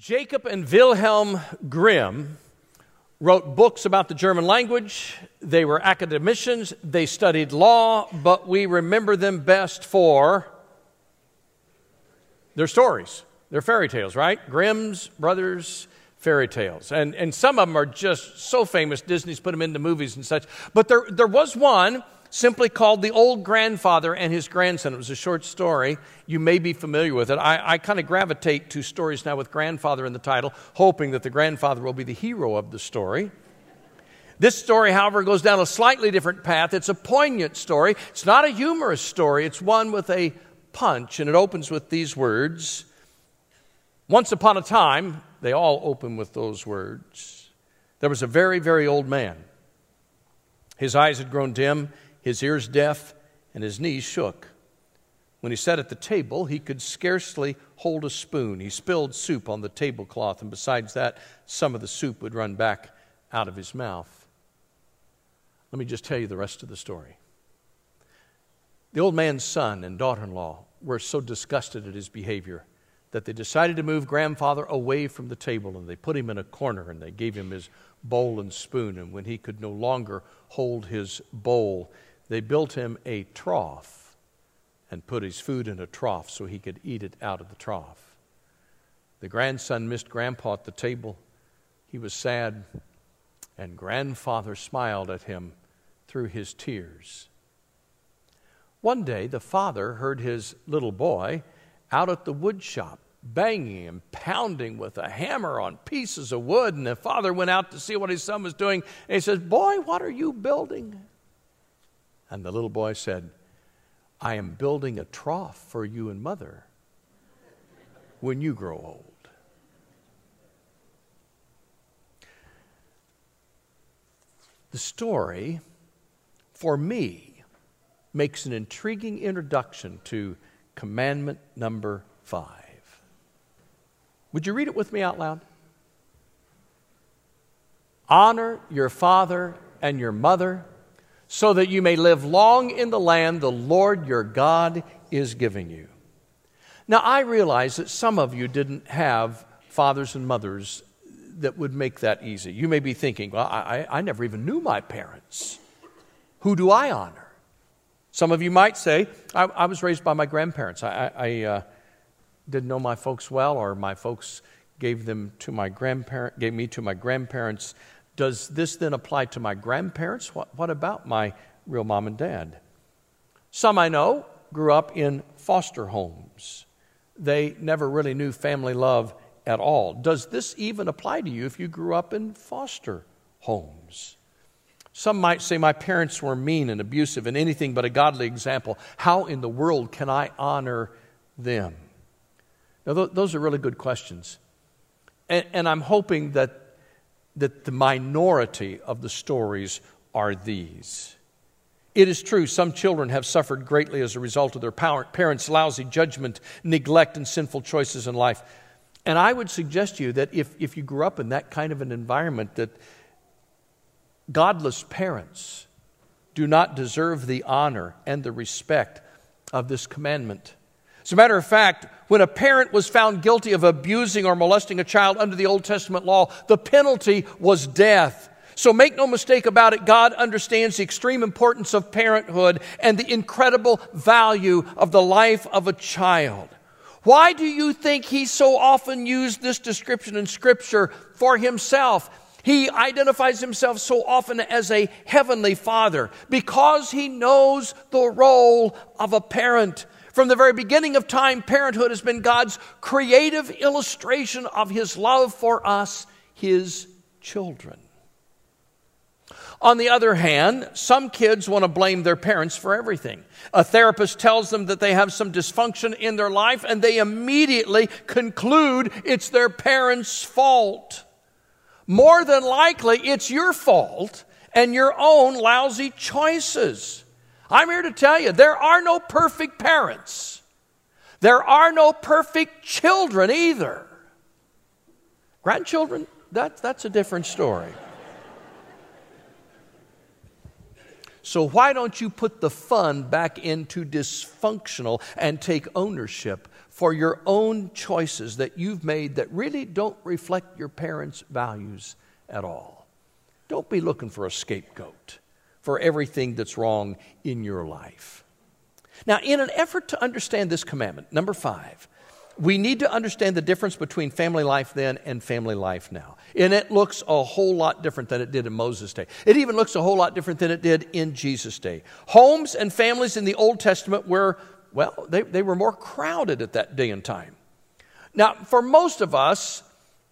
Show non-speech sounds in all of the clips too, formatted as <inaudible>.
Jacob and Wilhelm Grimm wrote books about the German language. They were academicians. They studied law, but we remember them best for their stories, their fairy tales, right? Grimm's Brothers fairy tales. And, and some of them are just so famous, Disney's put them into movies and such. But there, there was one simply called The Old Grandfather and His Grandson. It was a short story. You may be familiar with it. I, I kind of gravitate to stories now with grandfather in the title, hoping that the grandfather will be the hero of the story. This story, however, goes down a slightly different path. It's a poignant story. It's not a humorous story, it's one with a punch, and it opens with these words Once upon a time, they all open with those words. There was a very, very old man. His eyes had grown dim, his ears deaf, and his knees shook. When he sat at the table, he could scarcely hold a spoon. He spilled soup on the tablecloth, and besides that, some of the soup would run back out of his mouth. Let me just tell you the rest of the story. The old man's son and daughter in law were so disgusted at his behavior that they decided to move grandfather away from the table and they put him in a corner and they gave him his bowl and spoon. And when he could no longer hold his bowl, they built him a trough and put his food in a trough so he could eat it out of the trough. The grandson missed grandpa at the table. He was sad, and grandfather smiled at him through his tears. One day, the father heard his little boy out at the wood shop banging and pounding with a hammer on pieces of wood. And the father went out to see what his son was doing. And he says, Boy, what are you building? And the little boy said, I am building a trough for you and mother when you grow old. The story, for me, makes an intriguing introduction to commandment number five. Would you read it with me out loud? Honor your father and your mother so that you may live long in the land the Lord your God is giving you. Now, I realize that some of you didn't have fathers and mothers that would make that easy. You may be thinking, well, I, I never even knew my parents. Who do I honor? Some of you might say, I, I was raised by my grandparents. I, I uh, didn't know my folks well, or my folks gave them to my grandparent, gave me to my grandparents. Does this then apply to my grandparents? What, what about my real mom and dad? Some I know grew up in foster homes. They never really knew family love at all. Does this even apply to you if you grew up in foster homes? Some might say, My parents were mean and abusive and anything but a godly example. How in the world can I honor them? Now, th- those are really good questions. And, and I'm hoping that that the minority of the stories are these. It is true, some children have suffered greatly as a result of their parents' lousy judgment, neglect, and sinful choices in life. And I would suggest to you that if, if you grew up in that kind of an environment, that godless parents do not deserve the honor and the respect of this commandment. As a matter of fact, when a parent was found guilty of abusing or molesting a child under the Old Testament law, the penalty was death. So make no mistake about it, God understands the extreme importance of parenthood and the incredible value of the life of a child. Why do you think he so often used this description in Scripture for himself? He identifies himself so often as a heavenly father because he knows the role of a parent. From the very beginning of time, parenthood has been God's creative illustration of His love for us, His children. On the other hand, some kids want to blame their parents for everything. A therapist tells them that they have some dysfunction in their life, and they immediately conclude it's their parents' fault. More than likely, it's your fault and your own lousy choices. I'm here to tell you there are no perfect parents. There are no perfect children either. Grandchildren, that, that's a different story. So, why don't you put the fun back into dysfunctional and take ownership for your own choices that you've made that really don't reflect your parents' values at all. Don't be looking for a scapegoat for everything that's wrong in your life. Now, in an effort to understand this commandment, number five, we need to understand the difference between family life then and family life now. And it looks a whole lot different than it did in Moses' day. It even looks a whole lot different than it did in Jesus' day. Homes and families in the Old Testament were, well, they, they were more crowded at that day and time. Now, for most of us,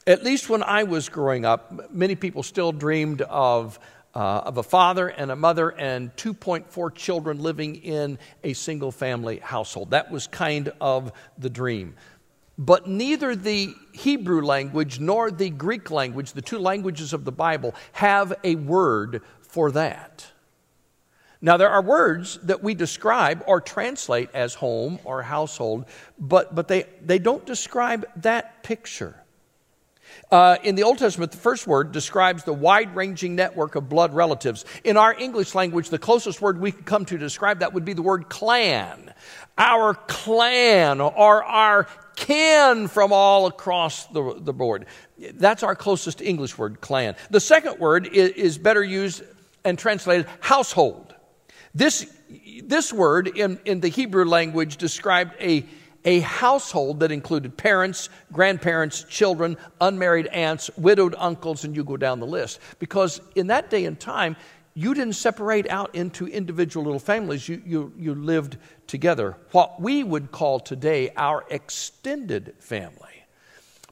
at least when I was growing up, many people still dreamed of uh, of a father and a mother and 2.4 children living in a single family household. That was kind of the dream. But neither the Hebrew language nor the Greek language, the two languages of the Bible, have a word for that. Now, there are words that we describe or translate as home or household, but, but they, they don't describe that picture. Uh, in the Old Testament, the first word describes the wide ranging network of blood relatives. In our English language, the closest word we could come to describe that would be the word clan. Our clan or our kin from all across the, the board. That's our closest English word, clan. The second word is, is better used and translated household. This, this word in, in the Hebrew language described a a household that included parents, grandparents, children, unmarried aunts, widowed uncles, and you go down the list. Because in that day and time, you didn't separate out into individual little families, you, you, you lived together. What we would call today our extended family.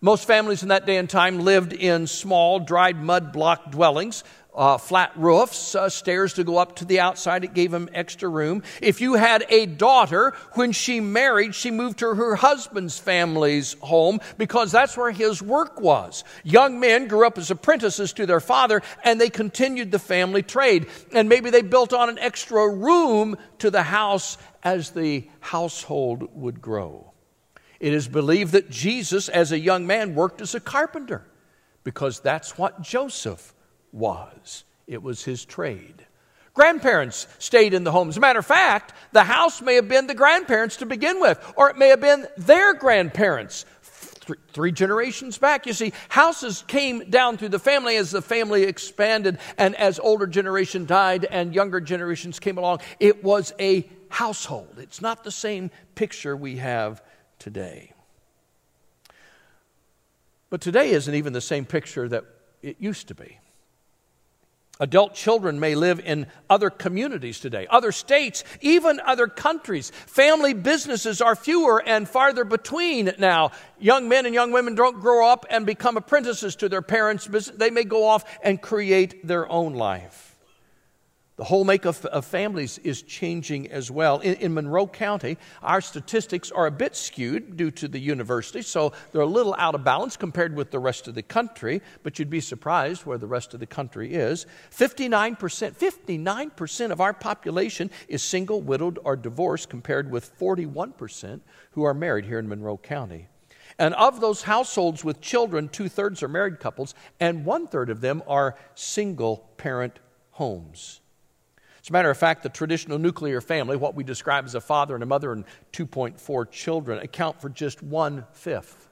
Most families in that day and time lived in small, dried mud block dwellings uh, flat roofs, uh, stairs to go up to the outside. It gave him extra room. If you had a daughter, when she married, she moved to her husband's family's home because that's where his work was. Young men grew up as apprentices to their father and they continued the family trade. And maybe they built on an extra room to the house as the household would grow. It is believed that Jesus, as a young man, worked as a carpenter because that's what Joseph was. It was his trade. Grandparents stayed in the home. As a matter of fact, the house may have been the grandparents to begin with, or it may have been their grandparents three generations back. You see, houses came down through the family as the family expanded and as older generation died and younger generations came along. It was a household. It's not the same picture we have today. But today isn't even the same picture that it used to be. Adult children may live in other communities today, other states, even other countries. Family businesses are fewer and farther between now. Young men and young women don't grow up and become apprentices to their parents'. They may go off and create their own life. The whole makeup of families is changing as well. In, in, Monroe County, our statistics are a bit skewed due to the university, so they're a little out of balance compared with the rest of the country, but you'd be surprised where the rest of the country is. 59%, 59% of our population is single, widowed, or divorced, compared with 41% who are married here in Monroe County. And of those households with children, two thirds are married couples, and one third of them are single parent homes. As a matter of fact, the traditional nuclear family, what we describe as a father and a mother and 2.4 children, account for just one fifth,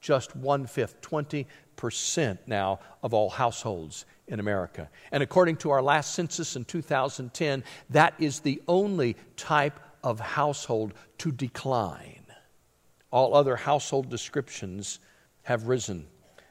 just one fifth, 20% now of all households in America. And according to our last census in 2010, that is the only type of household to decline. All other household descriptions have risen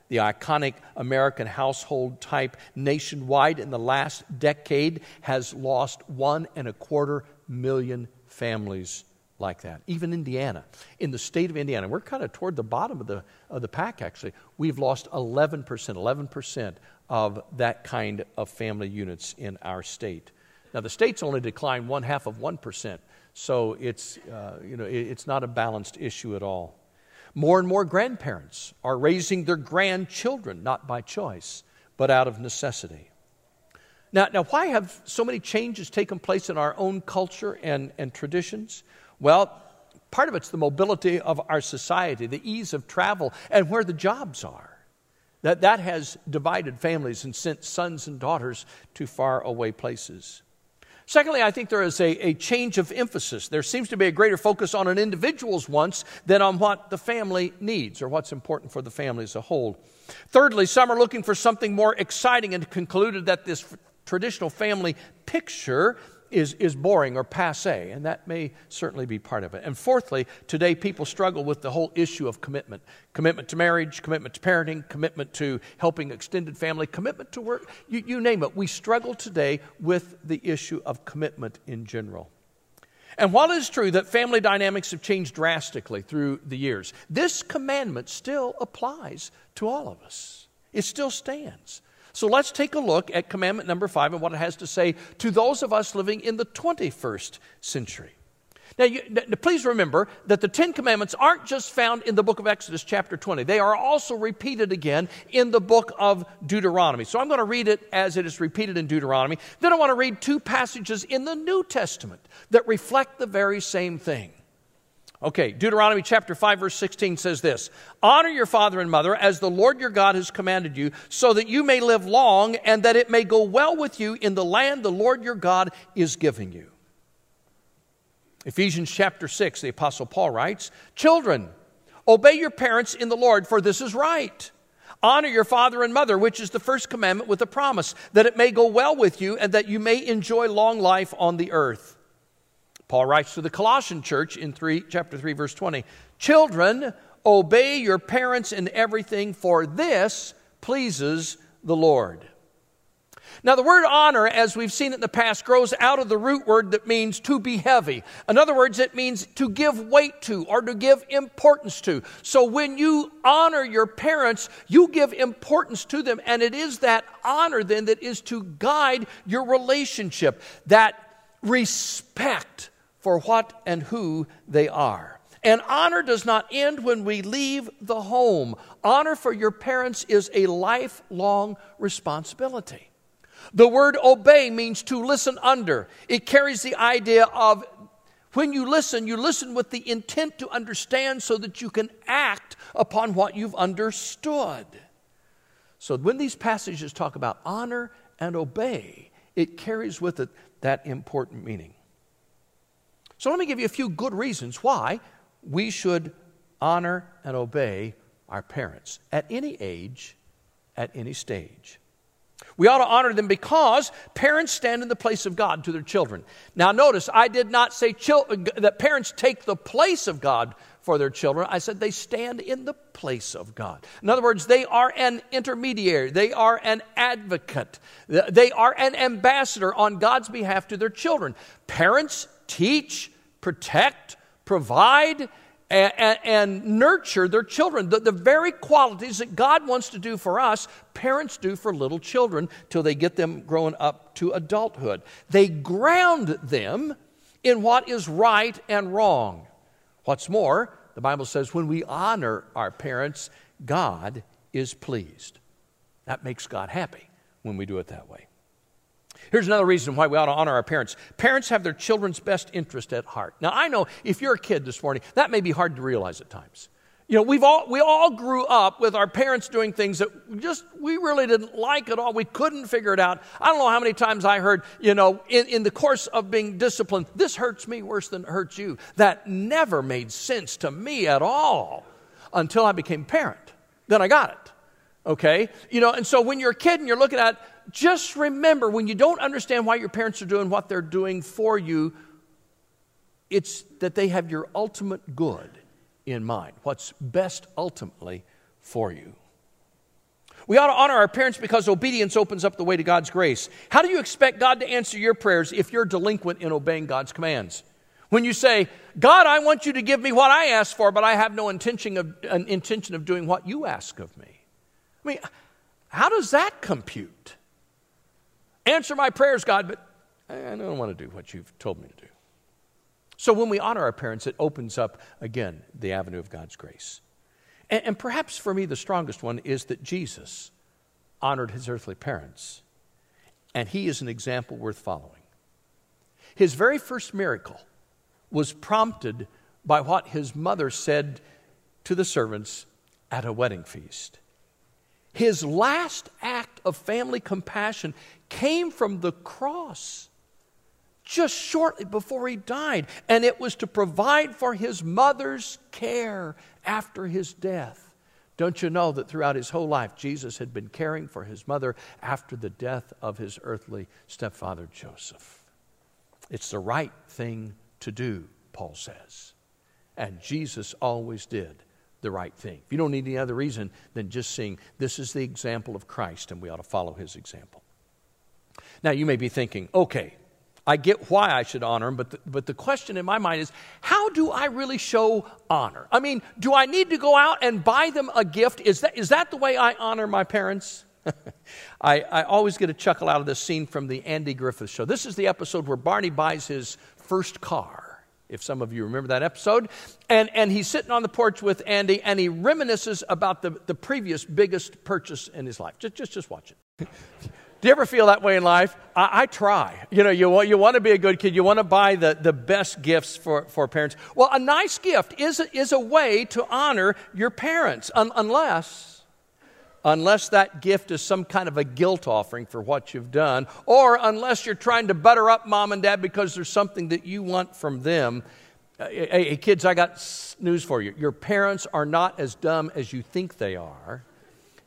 the iconic American household type nationwide in the last decade has lost one and a quarter million families like that. Even Indiana, in the state of Indiana, we're kind of toward the bottom of the, of the pack actually. We've lost 11%, 11% of that kind of family units in our state. Now, the state's only declined one half of 1%, so it's, uh, you know, it's not a balanced issue at all. More and more grandparents are raising their grandchildren not by choice, but out of necessity. Now, now why have so many changes taken place in our own culture and, and traditions? Well, part of it's the mobility of our society, the ease of travel, and where the jobs are. That, that has divided families and sent sons and daughters to far away places. Secondly, I think there is a, a change of emphasis. There seems to be a greater focus on an individual's wants than on what the family needs or what's important for the family as a whole. Thirdly, some are looking for something more exciting and concluded that this traditional family picture is, is boring or passe, and that may certainly be part of it. And fourthly, today people struggle with the whole issue of commitment commitment to marriage, commitment to parenting, commitment to helping extended family, commitment to work, you, you name it. We struggle today with the issue of commitment in general. And while it is true that family dynamics have changed drastically through the years, this commandment still applies to all of us. It still stands. So let's take a look at commandment number five and what it has to say to those of us living in the 21st century. Now, you, please remember that the Ten Commandments aren't just found in the book of Exodus, chapter 20. They are also repeated again in the book of Deuteronomy. So I'm going to read it as it is repeated in Deuteronomy. Then I want to read two passages in the New Testament that reflect the very same thing. Okay, Deuteronomy chapter 5, verse 16 says this Honor your father and mother as the Lord your God has commanded you, so that you may live long and that it may go well with you in the land the Lord your God is giving you. Ephesians chapter 6, the Apostle Paul writes Children, obey your parents in the Lord, for this is right. Honor your father and mother, which is the first commandment with a promise, that it may go well with you and that you may enjoy long life on the earth. Paul writes to the Colossian church in 3, chapter 3, verse 20 Children, obey your parents in everything, for this pleases the Lord. Now, the word honor, as we've seen in the past, grows out of the root word that means to be heavy. In other words, it means to give weight to or to give importance to. So, when you honor your parents, you give importance to them, and it is that honor then that is to guide your relationship, that respect for what and who they are. And honor does not end when we leave the home. Honor for your parents is a lifelong responsibility. The word obey means to listen under. It carries the idea of when you listen, you listen with the intent to understand so that you can act upon what you've understood. So when these passages talk about honor and obey, it carries with it that important meaning. So let me give you a few good reasons why we should honor and obey our parents at any age, at any stage. We ought to honor them because parents stand in the place of God to their children. Now, notice, I did not say chil- uh, that parents take the place of God for their children. I said they stand in the place of God. In other words, they are an intermediary, they are an advocate, they are an ambassador on God's behalf to their children. Parents teach, protect, provide, and, and, and, nurture their children. The, the very qualities that God wants to do for us, parents do for little children till they get them growing up to adulthood. They ground them in what is right and wrong. What's more, the Bible says when we honor our parents, God is pleased. That makes God happy when we do it that way. Here's another reason why we ought to honor our parents. Parents have their children's best interest at heart. Now, I know if you're a kid this morning, that may be hard to realize at times. You know, we've all, we all grew up with our parents doing things that just we really didn't like at all. We couldn't figure it out. I don't know how many times I heard, you know, in, in the course of being disciplined, this hurts me worse than it hurts you. That never made sense to me at all until I became parent. Then I got it. Okay? You know, and so when you're a kid and you're looking at just remember when you don't understand why your parents are doing what they're doing for you, it's that they have your ultimate good in mind, what's best ultimately for you. We ought to honor our parents because obedience opens up the way to God's grace. How do you expect God to answer your prayers if you're delinquent in obeying God's commands? When you say, God, I want you to give me what I ask for, but I have no intention of, intention of doing what you ask of me. I mean, how does that compute? Answer my prayers, God, but I don't want to do what you've told me to do. So when we honor our parents, it opens up, again, the avenue of God's grace. And, and perhaps for me, the strongest one is that Jesus honored his earthly parents, and he is an example worth following. His very first miracle was prompted by what his mother said to the servants at a wedding feast. His last act of family compassion came from the cross. just shortly before he died. And it was to provide for his mother's care after his death. Don't you know that throughout his whole life, Jesus had been caring for his mother after the death of his earthly stepfather, Joseph? It's the right thing to do, Paul says. And Jesus always did the right thing. If you don't need any other reason than just seeing this is the example of Christ and we ought to follow his example. Now, you may be thinking, okay, I get why I should honor him, but the, but the question in my mind is how do I really show honor? I mean, do I need to go out and buy them a gift? Is that, is that the way I honor my parents? <laughs> I, I always get a chuckle out of this scene from the Andy Griffith show. This is the episode where Barney buys his first car if some of you remember that episode. And, and he's sitting on the porch with Andy and he reminisces about the, the previous biggest purchase in his life. Just, just, just watch it. Do you ever feel that way in life? I, I, try. You know, you want, you want to be a good kid. You want to buy the, the best gifts for, for parents. Well, a nice gift is, is a way to honor your parents, un, unless, unless that gift is some kind of a guilt offering for what you've done, or unless you're trying to butter up mom and dad because there's something that you want from them. Uh, hey, hey kids, I got news for you. Your parents are not as dumb as you think they are,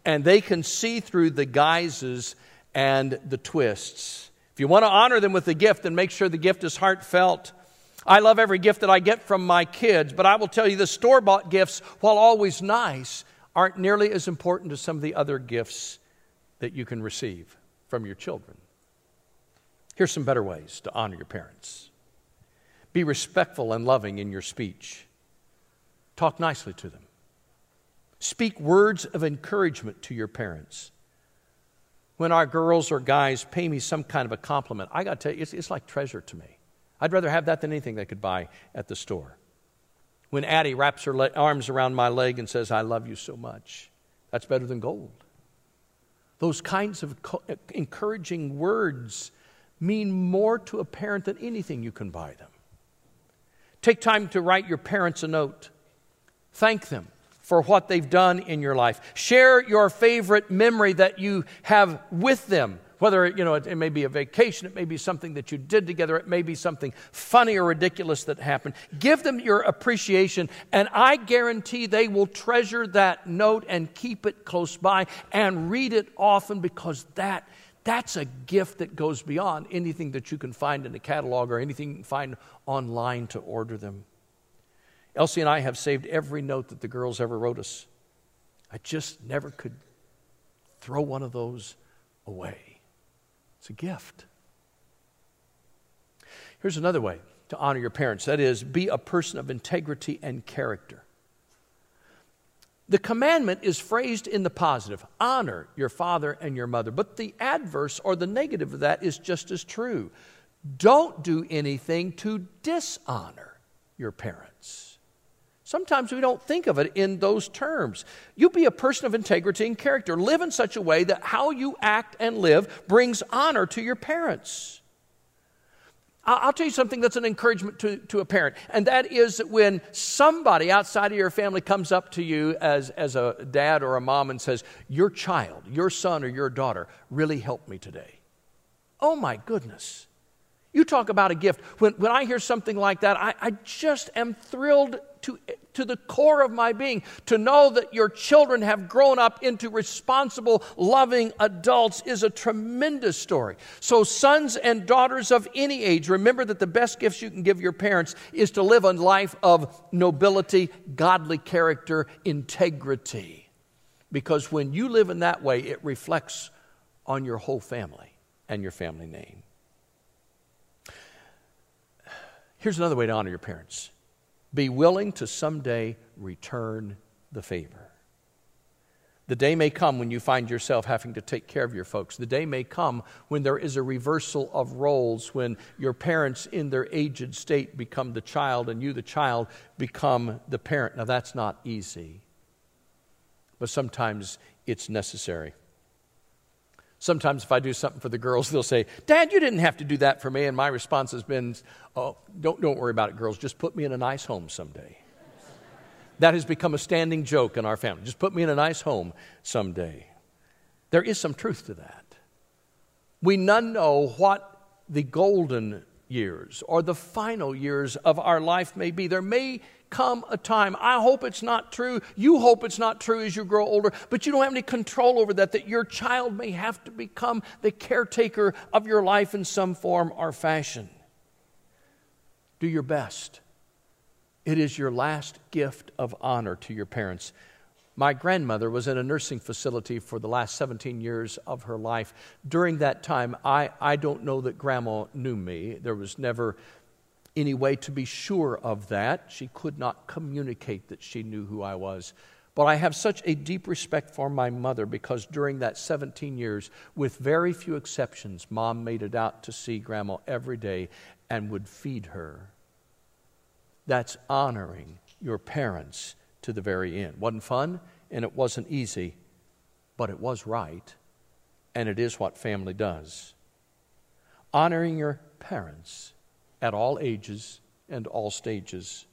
and they can see through the guises and the twists. If you want to honor them with the gift, then make sure the gift is heartfelt. I love every gift that I get from my kids, but I will tell you the store bought gifts, while always nice, aren't nearly as important as some of the other gifts that you can receive from your children. Here's some better ways to honor your parents be respectful and loving in your speech, talk nicely to them, speak words of encouragement to your parents when our girls or guys pay me some kind of a compliment, I got to tell you, it's, it's like treasure to me. I'd rather have that than anything they could buy at the store. When Addie wraps her le- arms around my leg and says, I love you so much, that's better than gold. Those kinds of co- encouraging words mean more to a parent than anything you can buy them. Take time to write your parents a note. Thank them for what they've done in your life. Share your favorite memory that you have with them. Whether you know it, it, may be a vacation, it may be something that you did together, it may be something funny or ridiculous that happened. Give them your appreciation, and I guarantee they will treasure that note and keep it close by and read it often because that that's a gift that goes beyond anything that you can find in a catalog or anything you can find online to order them. Elsie and I have saved every note that the girls ever wrote us. I just never could throw one of those away. It's a gift. Here's another way to honor your parents that is, be a person of integrity and character. The commandment is phrased in the positive honor your father and your mother. But the adverse or the negative of that is just as true. Don't do anything to dishonor your parents. Sometimes we don't think of it in those terms. You be a person of integrity and character. Live in such a way that how you act and live brings honor to your parents. I'll tell you something that's an encouragement to, to a parent, and that is that when somebody outside of your family comes up to you as, as a dad or a mom and says, Your child, your son, or your daughter really helped me today. Oh my goodness. You talk about a gift. When, when I hear something like that, I, I just am thrilled to, to the core of my being to know that your children have grown up into responsible, loving adults is a tremendous story. So, sons and daughters of any age, remember that the best gifts you can give your parents is to live a life of nobility, godly character, integrity. Because when you live in that way, it reflects on your whole family and your family name. Here's another way to honor your parents be willing to someday return the favor. The day may come when you find yourself having to take care of your folks. The day may come when there is a reversal of roles, when your parents in their aged state become the child and you, the child, become the parent. Now, that's not easy, but sometimes it's necessary. Sometimes if I do something for the girls, they'll say, Dad, you didn't have to do that for me. And my response has been, Oh, don't, don't worry about it, girls. Just put me in a nice home someday. That has become a standing joke in our family. Just put me in a nice home someday. There is some truth to that. We none know what the golden years or the final years of our life may be. There may come a time, I hope it's not true, you hope it's not true as you grow older, but you don't have any control over that, that your child may have to become the caretaker of your life in some form or fashion. Do your best. It is your last gift of honor to your parents. My grandmother was in a nursing facility for the last 17 years of her life. During that time, I, I don't know that grandma knew me. There was never any way to be sure of that. She could not communicate that she knew who I was. But I have such a deep respect for my mother because during that 17 years, with very few exceptions, mom made it out to see grandma every day and would feed her. That's honoring your parents to the very end. Wasn't fun and it wasn't easy, but it was right, and it is what family does. Honoring your parents at all ages and all stages.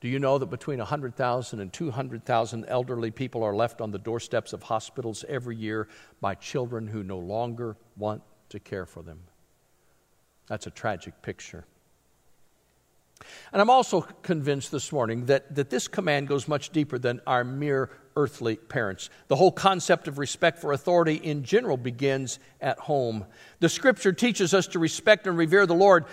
Do you know that between 100,000 and 200,000 elderly people are left on the doorsteps of hospitals every year by children who no longer want to care for them? That's a tragic picture. And I'm also convinced this morning that, that this command goes much deeper than our mere earthly parents. The whole concept of respect for authority in general begins at home. The scripture teaches us to respect and revere the Lord,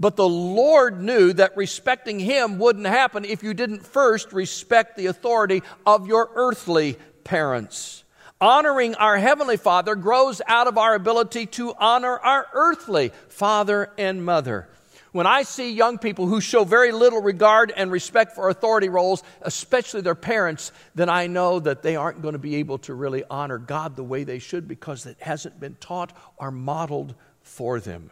but the Lord knew that respecting Him wouldn't happen if you didn't first respect the authority of your earthly parents. Honoring our Heavenly Father grows out of our ability to honor our earthly father and mother. When I see young people who show very little regard and respect for authority roles, especially their parents, then I know that they aren't going to be able to really honor God the way they should because it hasn't been taught or modeled for them.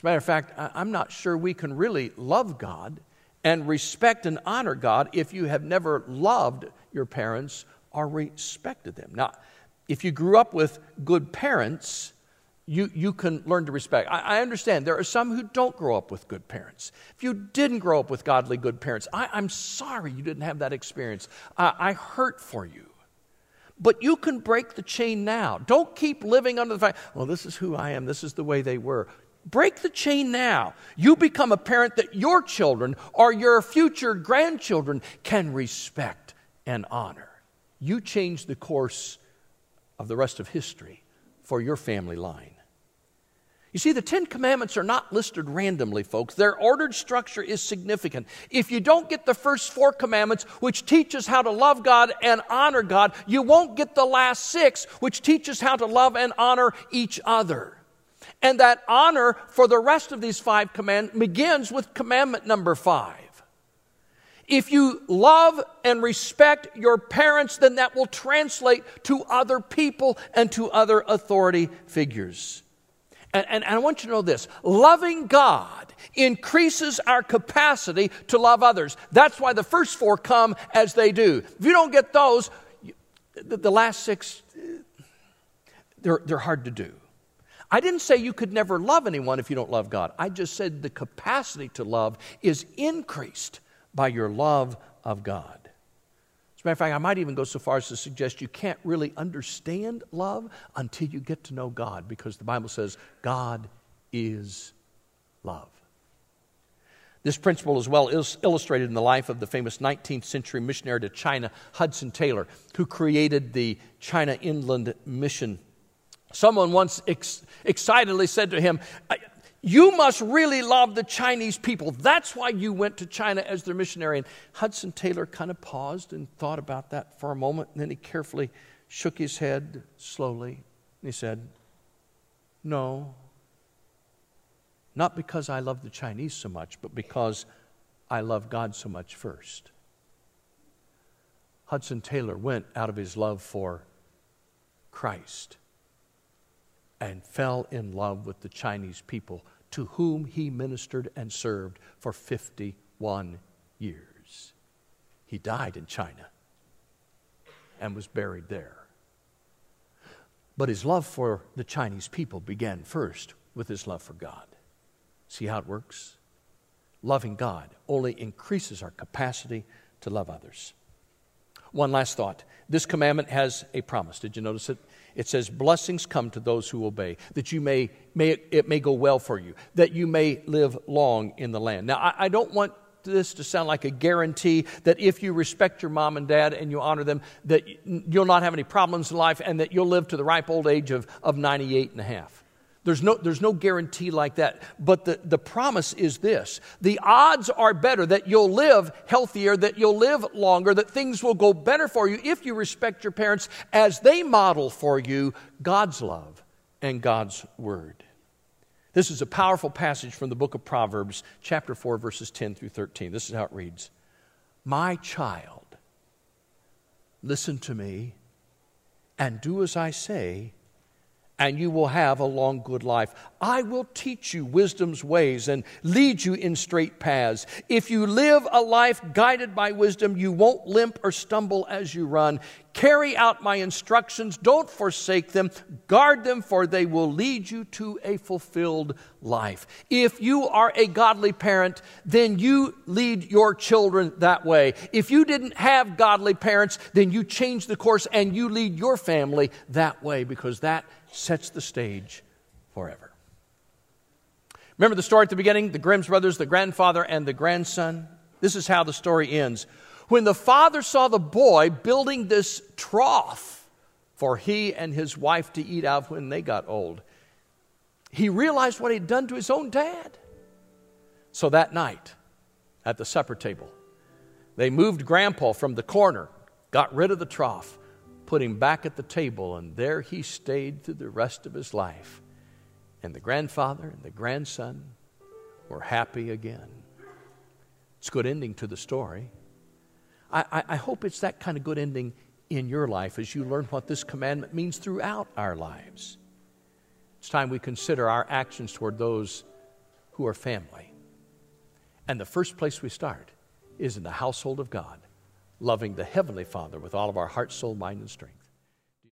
As a matter of fact, I'm not sure we can really love God and respect and honor God if you have never loved your parents or respected them. Now, if you grew up with good parents, you, you can learn to respect. I, I, understand there are some who don't grow up with good parents. If you didn't grow up with godly good parents, I, am sorry you didn't have that experience. I, I hurt for you. But you can break the chain now. Don't keep living under the fact, well, this is who I am, this is the way they were. Break the chain now. You become a parent that your children or your future grandchildren can respect and honor. You change the course of the rest of history for your family line. You see, the Ten Commandments are not listed randomly, folks. Their ordered structure is significant. If you don't get the first four commandments, which teach us how to love God and honor God, you won't get the last six, which teach us how to love and honor each other. And that honor for the rest of these five commandments begins with commandment number five. If you love and respect your parents, then that will translate to other people and to other authority figures. And, and, and, I want you to know this loving God increases our capacity to love others. That's why the first four come as they do. If you don't get those, the, the last six, they're, they're hard to do. I didn't say you could never love anyone if you don't love God. I just said the capacity to love is increased by your love of God. As a matter of fact, I might even go so far as to suggest you can't really understand love until you get to know God, because the Bible says God is love. This principle is well illustrated in the life of the famous 19th century missionary to China, Hudson Taylor, who created the China Inland Mission. Someone once ex- excitedly said to him, you must really love the Chinese people. That's why you went to China as their missionary. And Hudson Taylor kind of paused and thought about that for a moment, and then he carefully shook his head slowly, and he said, No, not because I love the Chinese so much, but because I love God so much first. Hudson Taylor went out of his love for Christ and fell in love with the Chinese people to whom he ministered and served for 51 years. He died in China and was buried there. But his love for the Chinese people began first with his love for God. See how it works? Loving God only increases our capacity to love others. One last thought. This commandment has a promise. Did you notice it? It says, Blessings come to those who obey, that you may, may it may go well for you, that you may live long in the land. Now, I, I don't want this to sound like a guarantee that if you respect your mom and dad and you honor them, that you'll not have any problems in life and that you'll live to the ripe old age of, of 98 and a half. There's no, there's no guarantee like that. But the, the promise is this the odds are better that you'll live healthier, that you'll live longer, that things will go better for you if you respect your parents as they model for you God's love and God's word. This is a powerful passage from the book of Proverbs, chapter 4, verses 10 through 13. This is how it reads My child, listen to me and do as I say and you will have a long, good life. I will teach you wisdom's ways and lead you in straight paths. If you live a life guided by wisdom, you won't limp or stumble as you run. Carry out my instructions, don't forsake them, guard them, for they will lead you to a fulfilled life. If you are a godly parent, then you lead your children that way. If you didn't have godly parents, then you change the course and you lead your family that way because that sets the stage forever. Remember the story at the beginning? The Grimm's brothers, the grandfather, and the grandson? This is how the story ends. When the father saw the boy building this trough for he and his wife to eat out when they got old, he realized what he'd done to his own dad. So that night, at the supper table, they moved Grandpa from the corner, got rid of the trough, put him back at the table, and there he stayed through the rest of his life. And the grandfather and the grandson were happy again. It's a good ending to the story. I, I, I hope it's that kind of good ending in your life as you learn what this commandment means throughout our lives. It's time we consider our actions toward those who are family. And the first place we start is in the household of God loving the Heavenly Father with all of our heart, soul, mind, and strength.